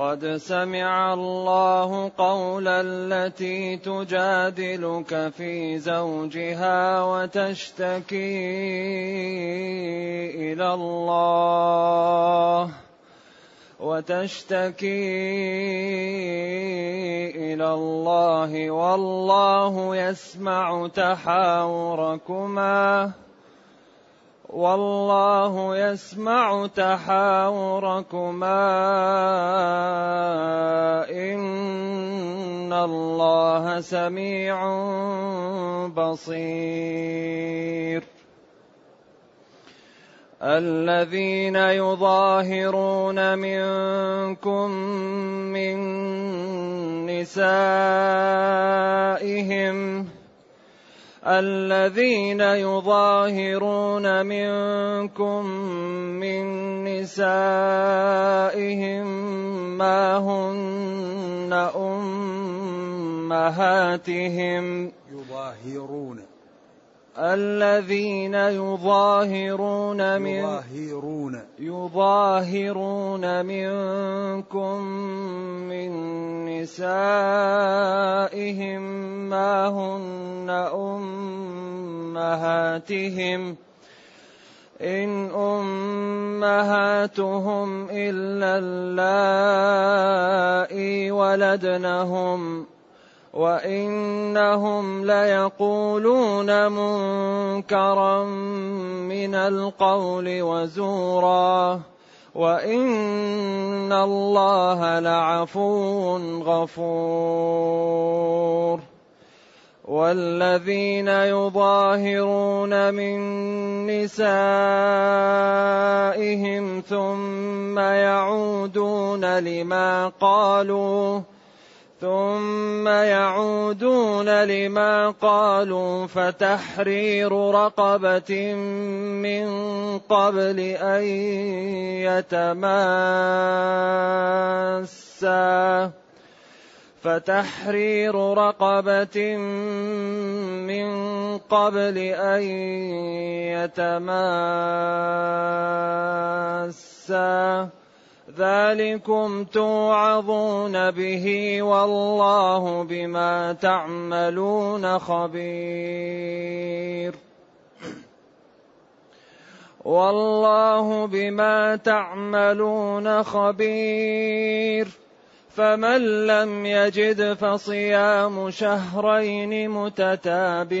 قد سمع الله قول التي تجادلك في زوجها وتشتكي إلى الله وتشتكي إلى الله والله يسمع تحاوركما والله يسمع تحاوركما. إن الله سميع بصير. الذين يظاهرون منكم من نسائهم الذين يظاهرون منكم من نسائهم ما هن أمهاتهم. يظاهرون. الذين يظاهرون من يظاهرون. يظاهرون منكم من نسائهم ما هن أمهاتهم. إن أمهاتهم إلا اللائي ولدنهم ۖ وانهم ليقولون منكرا من القول وزورا وان الله لعفو غفور والذين يظاهرون من نسائهم ثم يعودون لما قالوا ثم يعودون لما قالوا فتحرير رقبة من قبل أن يتماسا. فتحرير رقبة من قبل أن يتماسا. ذلكم توعظون به والله بما تعملون خبير. والله بما تعملون خبير. فمن لم يجد فصيام شهرين متتابعين.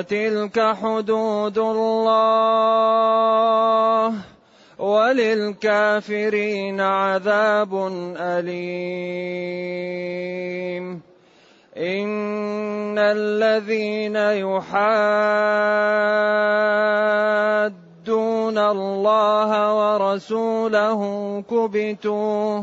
وتلك حدود الله وللكافرين عذاب أليم. إن الذين يحادون الله ورسوله كبتوا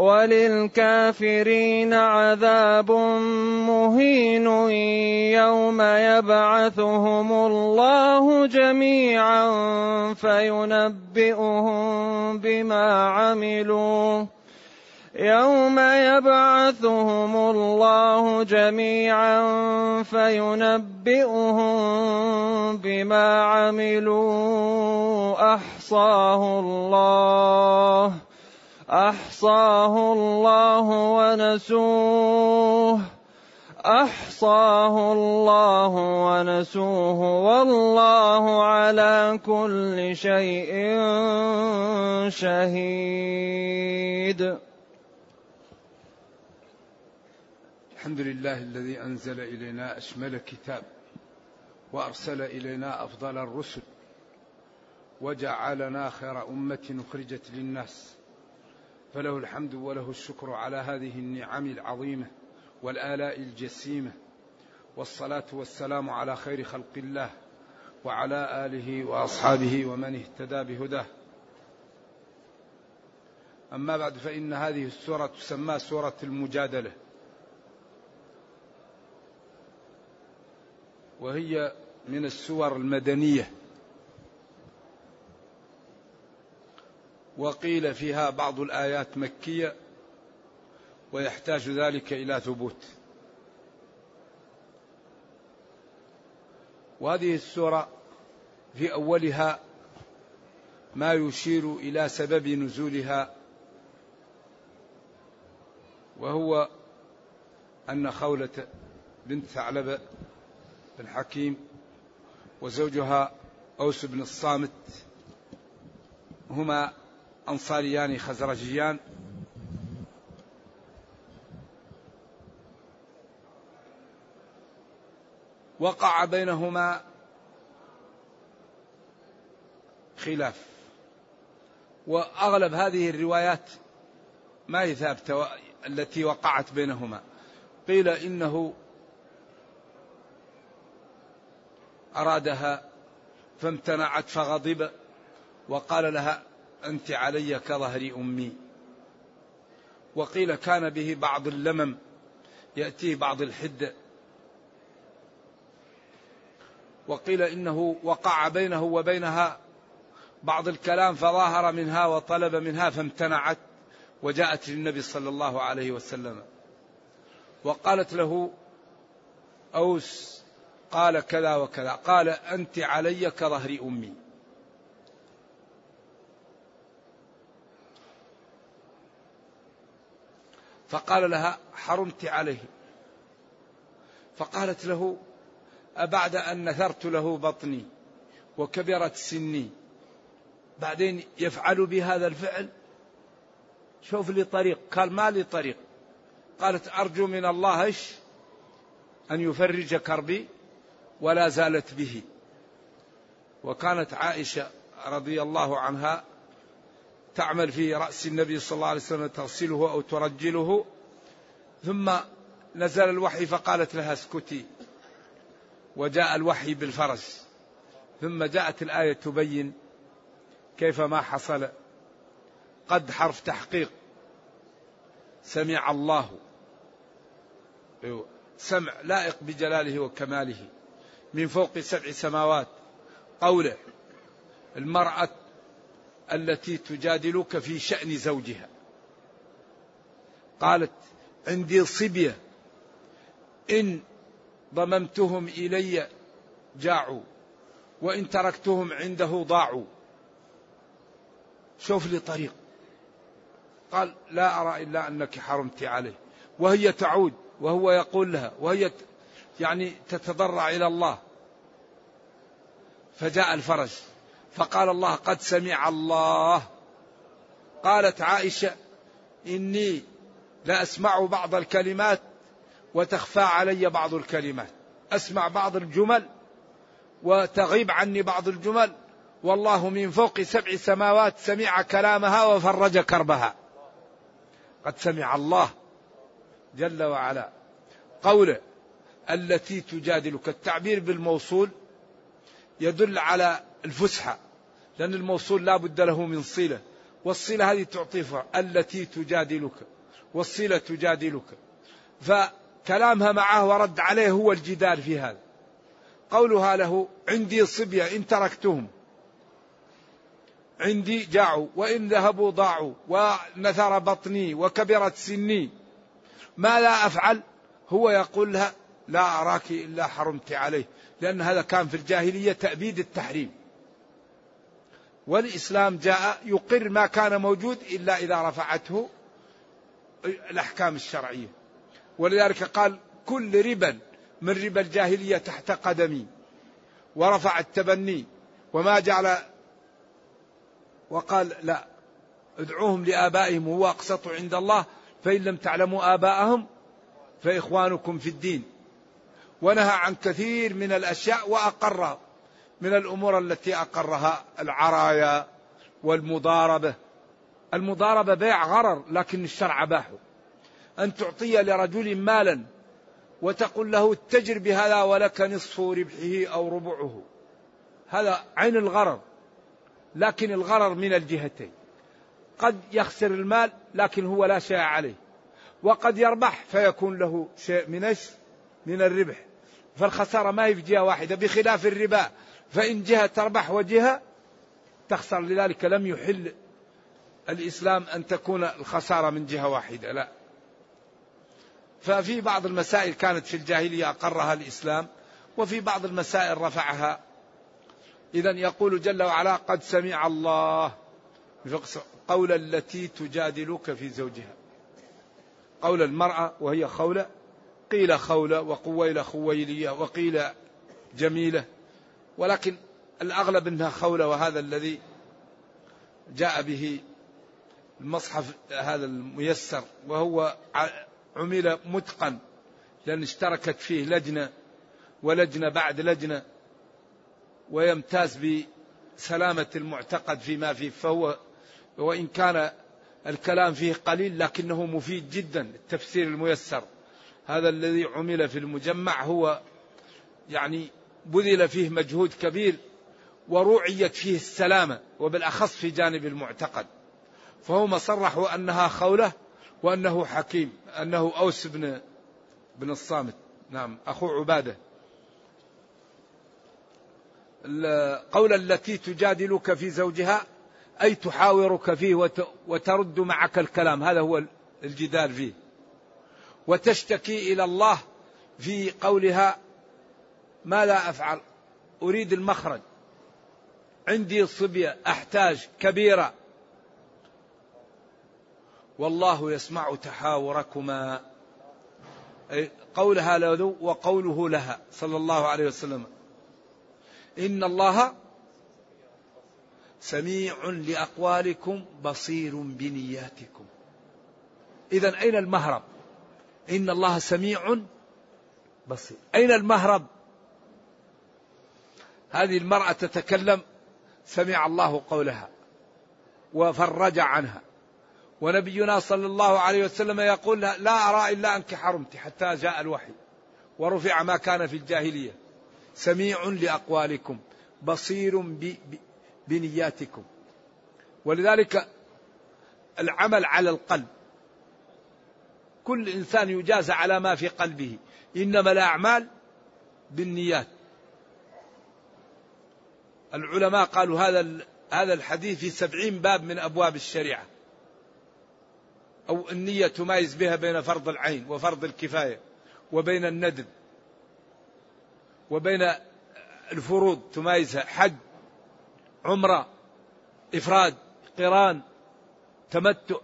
وللكافرين عذاب مهين يوم يبعثهم الله جميعا فينبئهم بما عملوا. يوم يبعثهم الله جميعا فينبئهم بما عملوا. أحصاه الله. أحصاه الله ونسوه. أحصاه الله ونسوه. والله على كل شيء شهيد. الحمد لله الذي أنزل إلينا أشمل كتاب وأرسل إلينا أفضل الرسل وجعلنا خير أمة أخرجت للناس. فله الحمد وله الشكر على هذه النعم العظيمة والآلاء الجسيمة والصلاة والسلام على خير خلق الله وعلى آله وأصحابه ومن اهتدى بهداه. أما بعد فإن هذه السورة تسمى سورة المجادلة وهي من السور المدنية. وقيل فيها بعض الآيات مكية ويحتاج ذلك إلى ثبوت. وهذه السورة في أولها ما يشير إلى سبب نزولها وهو أن خولة بنت ثعلبه بن حكيم وزوجها أوس بن الصامت هما أنصاريان خزرجيان. وقع بينهما خلاف. وأغلب هذه الروايات ما هي ثابتة التي وقعت بينهما. قيل إنه أرادها فامتنعت فغضب وقال لها أنت علي كظهر أمي. وقيل كان به بعض اللمم يأتيه بعض الحدة وقيل إنه وقع بينه وبينها بعض الكلام فظاهر منها وطلب منها فامتنعت وجاءت للنبي صلى الله عليه وسلم. وقالت له أوس قال كذا وكذا قال أنت علي كظهر أمي. فقال لها حرمت عليه. فقالت له أبعد أن نثرت له بطني وكبرت سني. بعدين يفعل بهذا الفعل؟ شوف لي طريق. قال ما لي طريق. قالت أرجو من الله إيش؟ أن يفرج كربي ولا زالت به. وكانت عائشة رضي الله عنها تعمل في رأس النبي صلى الله عليه وسلم تغسله أو ترجله. ثم نزل الوحي فقالت لها اسكتي. وجاء الوحي بالفرج ثم جاءت الآية تبين كيف ما حصل. قد حرف تحقيق. سمع الله. سمع لائق بجلاله وكماله. من فوق سبع سماوات. قوله المرأة التي تجادلك في شأن زوجها. قالت عندي صبية إن ضممتهم إلي جاعوا وإن تركتهم عنده ضاعوا. شوف لي طريق. قال لا أرى إلا أنك حرمت عليه. وهي تعود وهو يقول لها وهي يعني تتضرع إلى الله. فجاء الفرج. فقال الله قد سمع الله. قالت عائشة إني لاسمع بعض الكلمات وتخفى علي بعض الكلمات. أسمع بعض الجمل وتغيب عني بعض الجمل. والله من فوق سبع سماوات سمع كلامها وفرج كربها. قد سمع الله جل وعلا قوله التي تجادلك. التعبير بالموصول يدل على الفسحة لأن الموصول لا بد له من صلة والصلة هذه تعطيها التي تجادلك والصلة تجادلك. فكلامها معه ورد عليه هو الجدال في هذا. قولها له عندي صبية إن تركتهم. عندي جاعوا وإن ذهبوا ضاعوا ونثر بطني وكبرت سني. ما لا أفعل؟ هو يقول لها لا أراك إلا حرمت عليه لأن هذا كان في الجاهلية تأبيد التحريم. والإسلام جاء يقر ما كان موجود إلا إذا رفعته الأحكام الشرعية. ولذلك قال كل ربا من ربا الجاهلية تحت قدمي ورفع التبني وما جعل وقال لا ادعوهم لآبائهم هو أقسط عند الله فإن لم تعلموا آباءهم فإخوانكم في الدين. ونهى عن كثير من الأشياء وأقر من الأمور التي أقرها العرايا والمضاربة. المضاربة بيع غرر لكن الشرع باحه أن تعطي لرجل مالا وتقول له اتجر بهذا ولك نصف ربحه أو ربعه. هذا عين الغرر لكن الغرر من الجهتين. قد يخسر المال لكن هو لا شيء عليه. وقد يربح فيكون له شيء من من الربح. فالخسارة ما هي في جهة واحدة بخلاف الربا. فإن جهة تربح وجهة تخسر لذلك لم يحل الإسلام أن تكون الخسارة من جهة واحدة لا. ففي بعض المسائل كانت في الجاهلية أقرها الإسلام وفي بعض المسائل رفعها. إذا يقول جل وعلا قد سمع الله قول التي تجادلك في زوجها. قول المرأة وهي خولة قيل خولة وقويل خويلية وقيل جميلة. ولكن الأغلب أنها خولة وهذا الذي جاء به المصحف هذا الميسر وهو عمل متقن لأن اشتركت فيه لجنة ولجنة بعد لجنة ويمتاز بسلامة المعتقد فيما فيه فهو وإن كان الكلام فيه قليل لكنه مفيد جدا التفسير الميسر. هذا الذي عمل في المجمع هو يعني بذل فيه مجهود كبير ورعيت فيه السلامة وبالأخص في جانب المعتقد. فهم صرحوا أنها خولة وأنه حكيم أنه أوس بن بن الصامت. نعم أخو عبادة. قول التي تجادلك في زوجها أي تحاورك فيه وترد معك الكلام هذا هو الجدال فيه. وتشتكي إلى الله في قولها ما لا أفعل. أريد المخرج. عندي صبية أحتاج كبيرة. والله يسمع تحاوركما. قولها له وقوله لها صلى الله عليه وسلم. إن الله سميع لأقوالكم بصير بنياتكم. إذا أين المهرب؟ إن الله سميع بصير. أين المهرب؟ هذه المرأة تتكلم سمع الله قولها وفرج عنها. ونبينا صلى الله عليه وسلم يقول لا أرى إلا أنك حرمت حتى جاء الوحي ورفع ما كان في الجاهلية. سميع لأقوالكم بصير بنياتكم. ولذلك العمل على القلب كل إنسان يجازى على ما في قلبه. إنما الأعمال بالنيات. العلماء قالوا هذا هذا الحديث في سبعين باب من أبواب الشريعة. أو النية تمايز بها بين فرض العين وفرض الكفاية وبين الندب وبين الفروض تمايزها. حج عمرة إفراد قران تمتع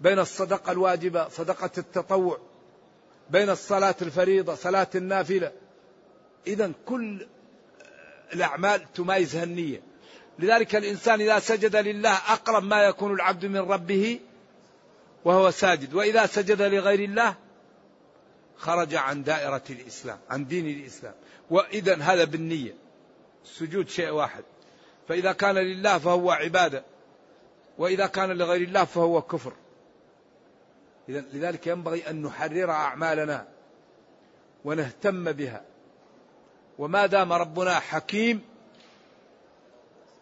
بين الصدقة الواجبة صدقة التطوع بين الصلاة الفريضة صلاة النافلة. إذا كل الأعمال تمايزها النية. لذلك الإنسان إذا سجد لله أقرب ما يكون العبد من ربه وهو ساجد. وإذا سجد لغير الله خرج عن دائرة الإسلام عن دين الإسلام. وإذا هذا بالنية. السجود شيء واحد. فإذا كان لله فهو عبادة. وإذا كان لغير الله فهو كفر. إذا لذلك ينبغي أن نحرر أعمالنا ونهتم بها. وما دام ربنا حكيم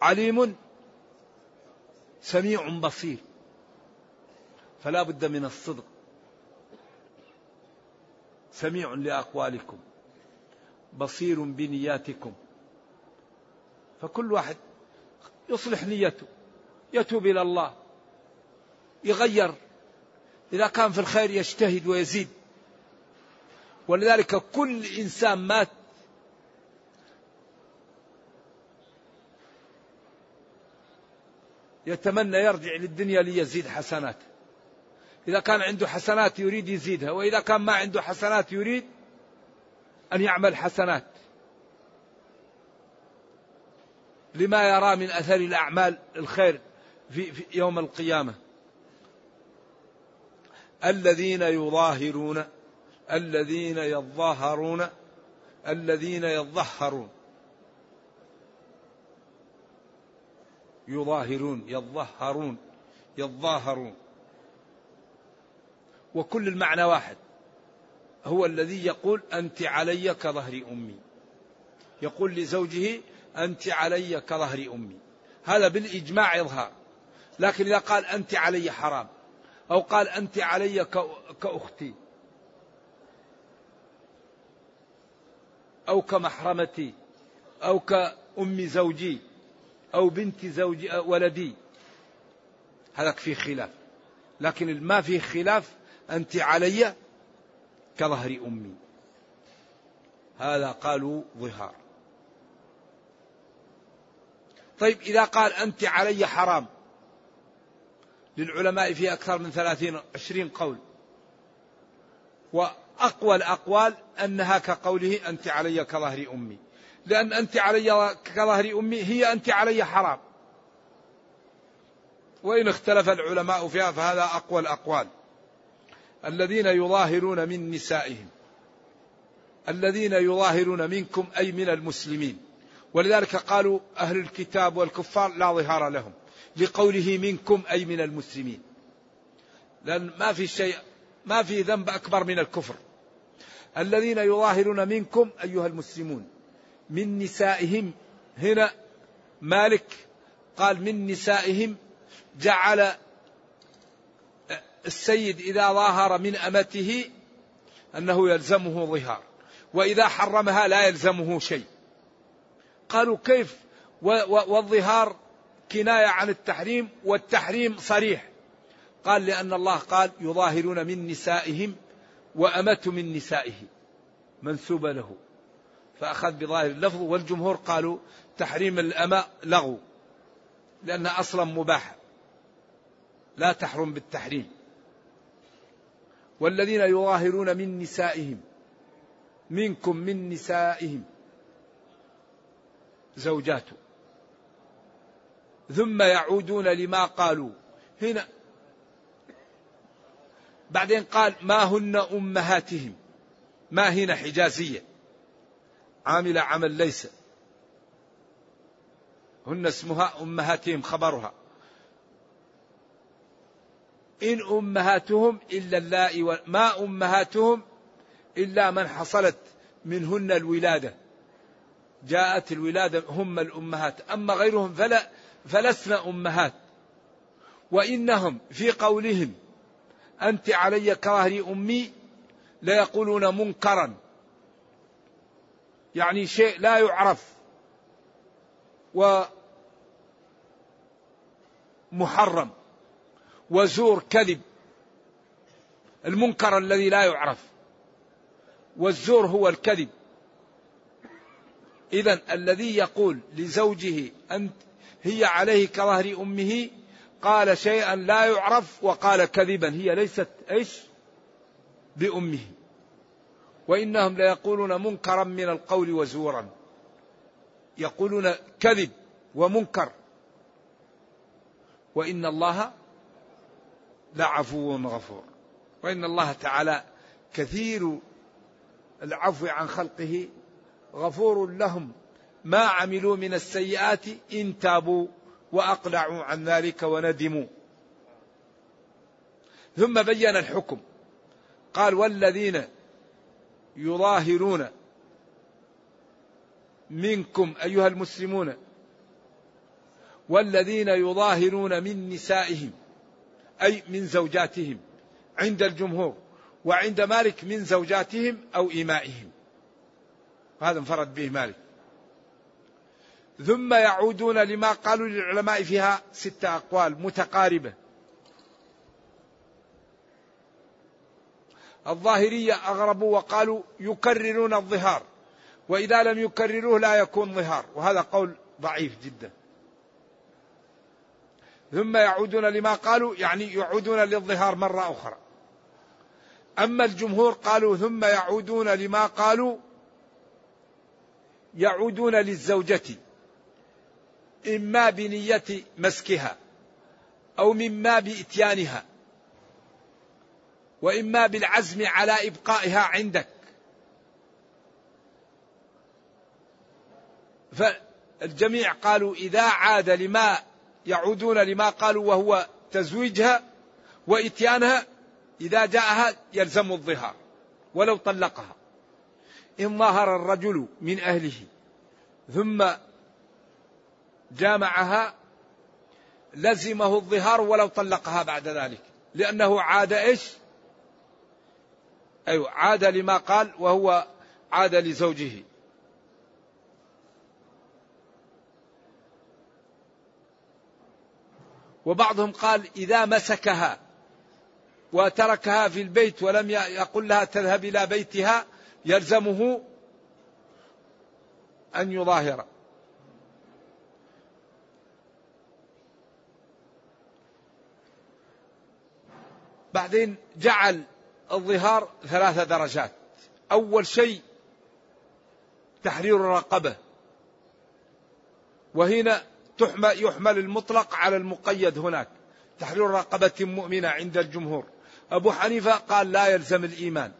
عليم سميع بصير. فلا بد من الصدق. سميع لأقوالكم بصير بنياتكم. فكل واحد يصلح نيته يتوب إلى الله يغير. إذا كان في الخير يجتهد ويزيد. ولذلك كل إنسان مات يتمنى يرجع للدنيا ليزيد حسناته إذا كان عنده حسنات يريد يزيدها وإذا كان ما عنده حسنات يريد أن يعمل حسنات. لما يرى من أثر الأعمال الخير في, في يوم القيامة. الذين يظاهرون الذين يظاهرون الذين يظهرون. يظاهرون يظهرون يظاهرون. وكل المعنى واحد. هو الذي يقول أنت علي كظهر أمي. يقول لزوجه أنت علي كظهر أمي. هذا بالإجماع إظهار. لكن إذا قال أنت علي حرام أو قال أنت علي كأختي أو كمحرمتي أو كأم زوجي أو بنت زوج ولدي. هذا فيه خلاف. لكن ما فيه خلاف أنت علي كظهر أمي. هذا قالوا ظهار. طيب إذا قال أنت علي حرام للعلماء في أكثر من ثلاثين عشرين قول. وأقوى الأقوال أنها كقوله أنت علي كظهر أمي. لأن أنت علي كظهر أمي هي أنت علي حرام. وإن اختلف العلماء فيها فهذا أقوى الأقوال. الذين يظاهرون من نسائهم. الذين يظاهرون منكم أي من المسلمين. ولذلك قالوا أهل الكتاب والكفار لا ظهار لهم. لقوله منكم أي من المسلمين. لأن ما في شيء ما في ذنب أكبر من الكفر. الذين يظاهرون منكم أيها المسلمون. من نسائهم. هنا مالك قال من نسائهم جعل السيد إذا ظاهر من أمته أنه يلزمه ظهار وإذا حرمها لا يلزمه شيء. قالوا كيف؟ والظهار كناية عن التحريم والتحريم صريح. قال لأن الله قال يظاهرون من نسائهم وأمة من نسائه. منسوبة له. فأخذ بظاهر اللفظ والجمهور قالوا تحريم الأماء لغو لأنها أصلا مباحة لا تحرم بالتحريم. والذين يظاهرون من نسائهم منكم من نسائهم زوجاته ثم يعودون لما قالوا. هنا بعدين قال ما هن أمهاتهم؟ ما هنا حجازية؟ عامل عمل ليس. هن اسمها أمهاتهم خبرها. إن أمهاتهم إلا اللائي ما أمهاتهم إلا من حصلت منهن الولادة. جاءت الولادة هم الأمهات. أما غيرهم فلا فلسن أمهات. وإنهم في قولهم أنت علي كظهر أمي ليقولون منكرا. يعني شيء لا يعرف ومحرم وزور كذب المنكر الذي لا يعرف والزور هو الكذب إذا الذي يقول لزوجه أنت هي عليه كظهر أمه قال شيئا لا يعرف وقال كذبا هي ليست إيش؟ بأمه وإنهم ليقولون منكرا من القول وزورا. يقولون كذب ومنكر. وإن الله لعفو غفور. وإن الله تعالى كثير العفو عن خلقه غفور لهم. ما عملوا من السيئات إن تابوا وأقلعوا عن ذلك وندموا. ثم بين الحكم. قال والذين يظاهرون منكم أيها المسلمون والذين يظاهرون من نسائهم أي من زوجاتهم عند الجمهور وعند مالك من زوجاتهم أو إمائهم هذا انفرد به مالك. ثم يعودون لما قالوا للعلماء فيها ستة أقوال متقاربة. الظاهرية أغربوا وقالوا يكررون الظهار وإذا لم يكرروه لا يكون ظهار وهذا قول ضعيف جدا. ثم يعودون لما قالوا يعني يعودون للظهار مرة أخرى. أما الجمهور قالوا ثم يعودون لما قالوا يعودون للزوجة إما بنية مسكها أو مما بإتيانها. وإما بالعزم على إبقائها عندك. فالجميع قالوا إذا عاد لما يعودون لما قالوا وهو تزويجها وإتيانها إذا جاءها يلزم الظهار ولو طلقها. إن ظهر الرجل من أهله ثم جامعها لزمه الظهار ولو طلقها بعد ذلك. لأنه عاد إيش؟ أيوة عاد لما قال وهو عاد لزوجه. وبعضهم قال إذا مسكها وتركها في البيت ولم يقل لها تذهب إلى بيتها يلزمه أن يظاهر. بعدين جعل الظهار ثلاث درجات. أول شيء تحرير الرقبة. وهنا يحمل المطلق على المقيد هناك. تحرير رقبة مؤمنة عند الجمهور. أبو حنيفة قال لا يلزم الإيمان.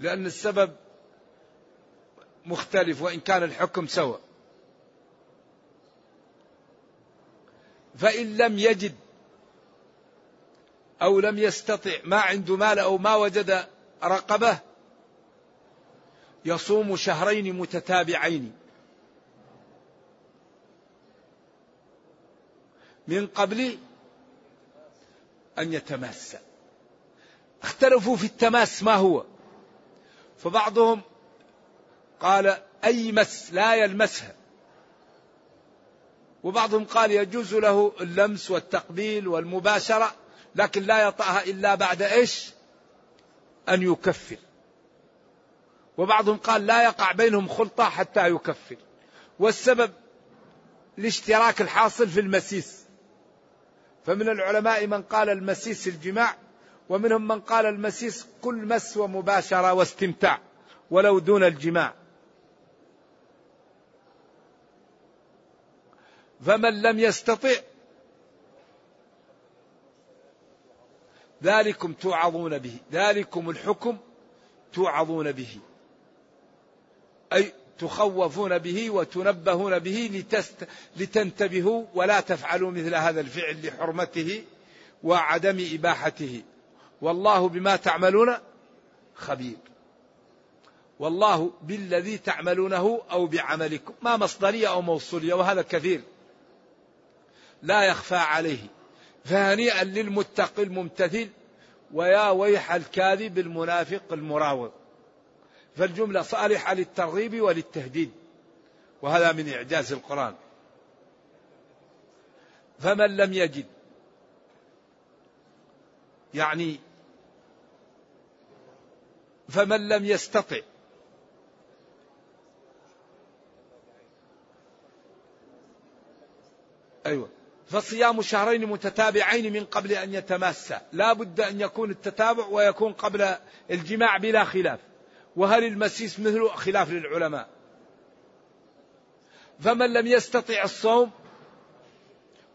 لأن السبب مختلف وإن كان الحكم سواء. فإن لم يجد أو لم يستطع ما عنده مال أو ما وجد رقبة يصوم شهرين متتابعين. من قبل أن يتماس. اختلفوا في التماس ما هو. فبعضهم قال أي مس لا يلمسها. وبعضهم قال يجوز له اللمس والتقبيل والمباشرة لكن لا يطأها إلا بعد إيش؟ أن يكفر. وبعضهم قال لا يقع بينهم خلطة حتى يكفر. والسبب الاشتراك الحاصل في المسيس. فمن العلماء من قال المسيس الجماع ومنهم من قال المسيس كل مس ومباشرة واستمتاع ولو دون الجماع. فمن لم يستطع ذلكم توعظون به. ذلكم الحكم توعظون به. أي تخوفون به وتنبهون به لتست لتنتبهوا ولا تفعلوا مثل هذا الفعل لحرمته وعدم إباحته. والله بما تعملون خبير. والله بالذي تعملونه أو بعملكم. ما مصدرية أو موصولية وهذا كثير. لا يخفى عليه. فهنيئا للمتقي الممتثل ويا ويح الكاذب المنافق المراوغ. فالجملة صالحة للترغيب وللتهديد وهذا من إعجاز القرآن. فمن لم يجد يعني فمن لم يستطع أيوة. فصيام شهرين متتابعين من قبل أن يتماسا لا بد أن يكون التتابع ويكون قبل الجماع بلا خلاف. وهل المسيس مثله؟ خلاف للعلماء. فمن لم يستطع الصوم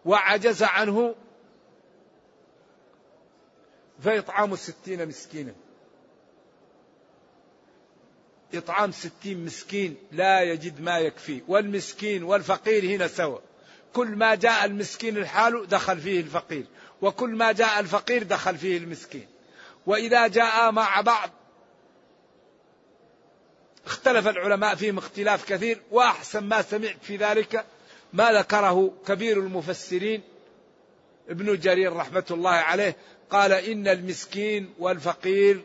وعجز عنه فإطعام الستين مسكينا. إطعام ستين مسكين لا يجد ما يكفي. والمسكين والفقير هنا سوا كل ما جاء المسكين الحال دخل فيه الفقير وكل ما جاء الفقير دخل فيه المسكين. وإذا جاء مع بعض اختلف العلماء فيهم اختلاف كثير وأحسن ما سمعت في ذلك ما ذكره كبير المفسرين ابن جرير رحمة الله عليه قال إن المسكين والفقير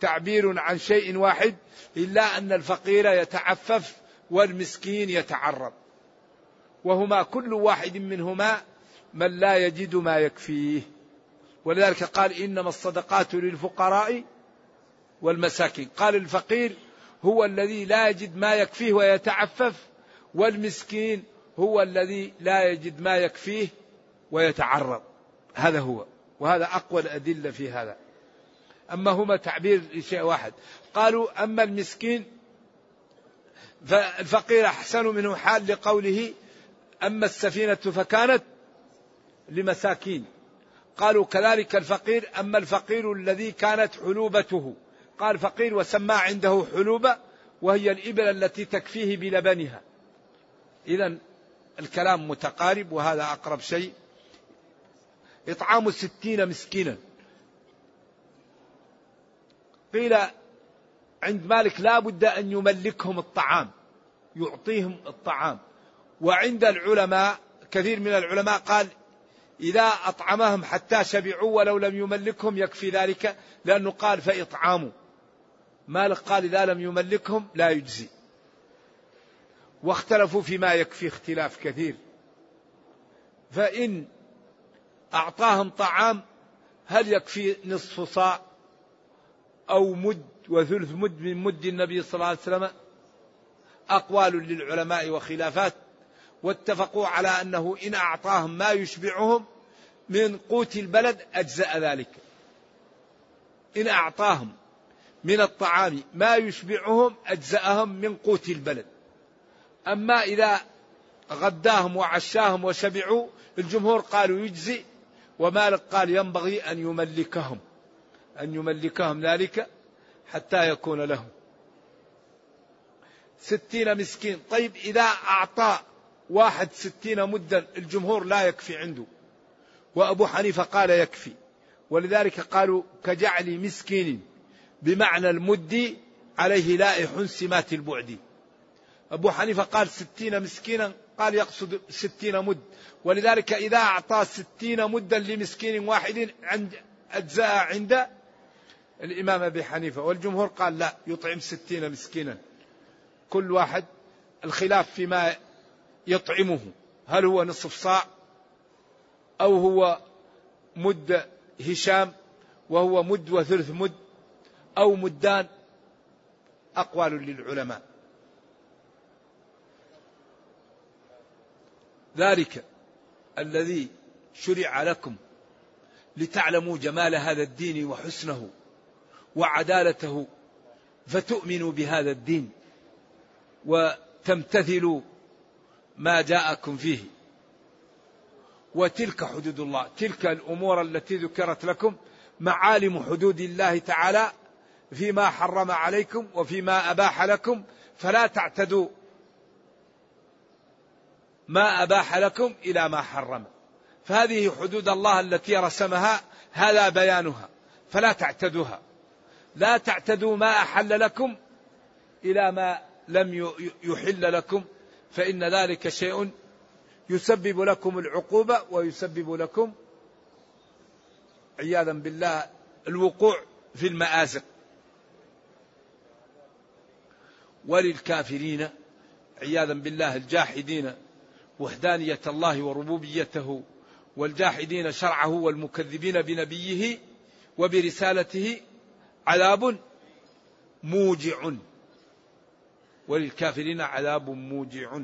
تعبير عن شيء واحد إلا أن الفقير يتعفف والمسكين يتعرض. وهما كل واحد منهما من لا يجد ما يكفيه. ولذلك قال إنما الصدقات للفقراء والمساكين. قال الفقير هو الذي لا يجد ما يكفيه ويتعفف والمسكين هو الذي لا يجد ما يكفيه ويتعرض. هذا هو وهذا أقوى الأدلة في هذا. أما هما تعبير لشيء واحد. قالوا أما المسكين فالفقير أحسن منه حال لقوله أما السفينة فكانت لمساكين. قالوا كذلك الفقير أما الفقير الذي كانت حلوبته. قال فقير وسمى عنده حلوبة وهي الإبل التي تكفيه بلبنها. إذا الكلام متقارب وهذا أقرب شيء. إطعام ستين مسكينا. قيل عند مالك لا بد أن يملكهم الطعام يعطيهم الطعام. وعند العلماء كثير من العلماء قال إذا أطعمهم حتى شبعوا ولو لم يملكهم يكفي ذلك لأنه قال فإطعامه مالك قال إذا لم يملكهم لا يجزي. واختلفوا فيما يكفي اختلاف كثير. فإن أعطاهم طعام هل يكفي نصف صاع أو مد وثلث مد من مد النبي صلى الله عليه وسلم؟ أقوال للعلماء وخلافات. واتفقوا على أنه إن أعطاهم ما يشبعهم من قوت البلد أجزأ ذلك. إن أعطاهم من الطعام ما يشبعهم أجزأهم من قوت البلد. أما إذا غداهم وعشاهم وشبعوا الجمهور قالوا يجزي ومالك قال ينبغي أن يملكهم أن يملكهم ذلك حتى يكون لهم. ستين مسكين. طيب إذا أعطى واحد ستين مدا الجمهور لا يكفي عنده. وأبو حنيفة قال يكفي. ولذلك قالوا كجعل مسكين بمعنى المد عليه لائح سمات البعد. أبو حنيفة قال ستين مسكينا قال يقصد ستين مد. ولذلك إذا أعطى ستين مدا لمسكين واحد عند أجزاء عند الإمام أبي حنيفة. والجمهور قال لا يطعم ستين مسكينا. كل واحد الخلاف فيما يطعمه. هل هو نصف صاع أو هو مد هشام وهو مد وثلث مد أو مدان؟ أقوال للعلماء. ذلك الذي شرع لكم لتعلموا جمال هذا الدين وحسنه وعدالته فتؤمنوا بهذا الدين وتمتثلوا ما جاءكم فيه. وتلك حدود الله. تلك الأمور التي ذكرت لكم معالم حدود الله تعالى فيما حرم عليكم وفيما أباح لكم. فلا تعتدوا. ما أباح لكم إلى ما حرم. فهذه حدود الله التي رسمها هذا بيانها. فلا تعتدوها. لا تعتدوا ما أحل لكم إلى ما لم يحل لكم. فإن ذلك شيء يسبب لكم العقوبة ويسبب لكم عياذا بالله الوقوع في المآزق. وللكافرين عياذا بالله الجاحدين وحدانية الله وربوبيته والجاحدين شرعه والمكذبين بنبيه وبرسالته عذاب موجع. وللكافرين عذاب موجع.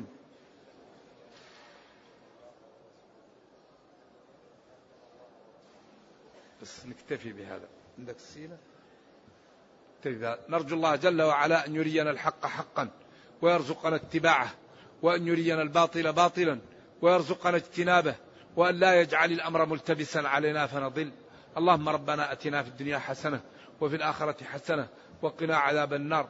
بس نكتفي بهذا. عندك السيلة نرجو الله جل وعلا أن يرينا الحق حقا ويرزقنا اتباعه وأن يرينا الباطل باطلا ويرزقنا اجتنابه وأن لا يجعل الأمر ملتبسا علينا فنضل. اللهم ربنا أتنا في الدنيا حسنة وفي الآخرة حسنة وقنا عذاب النار.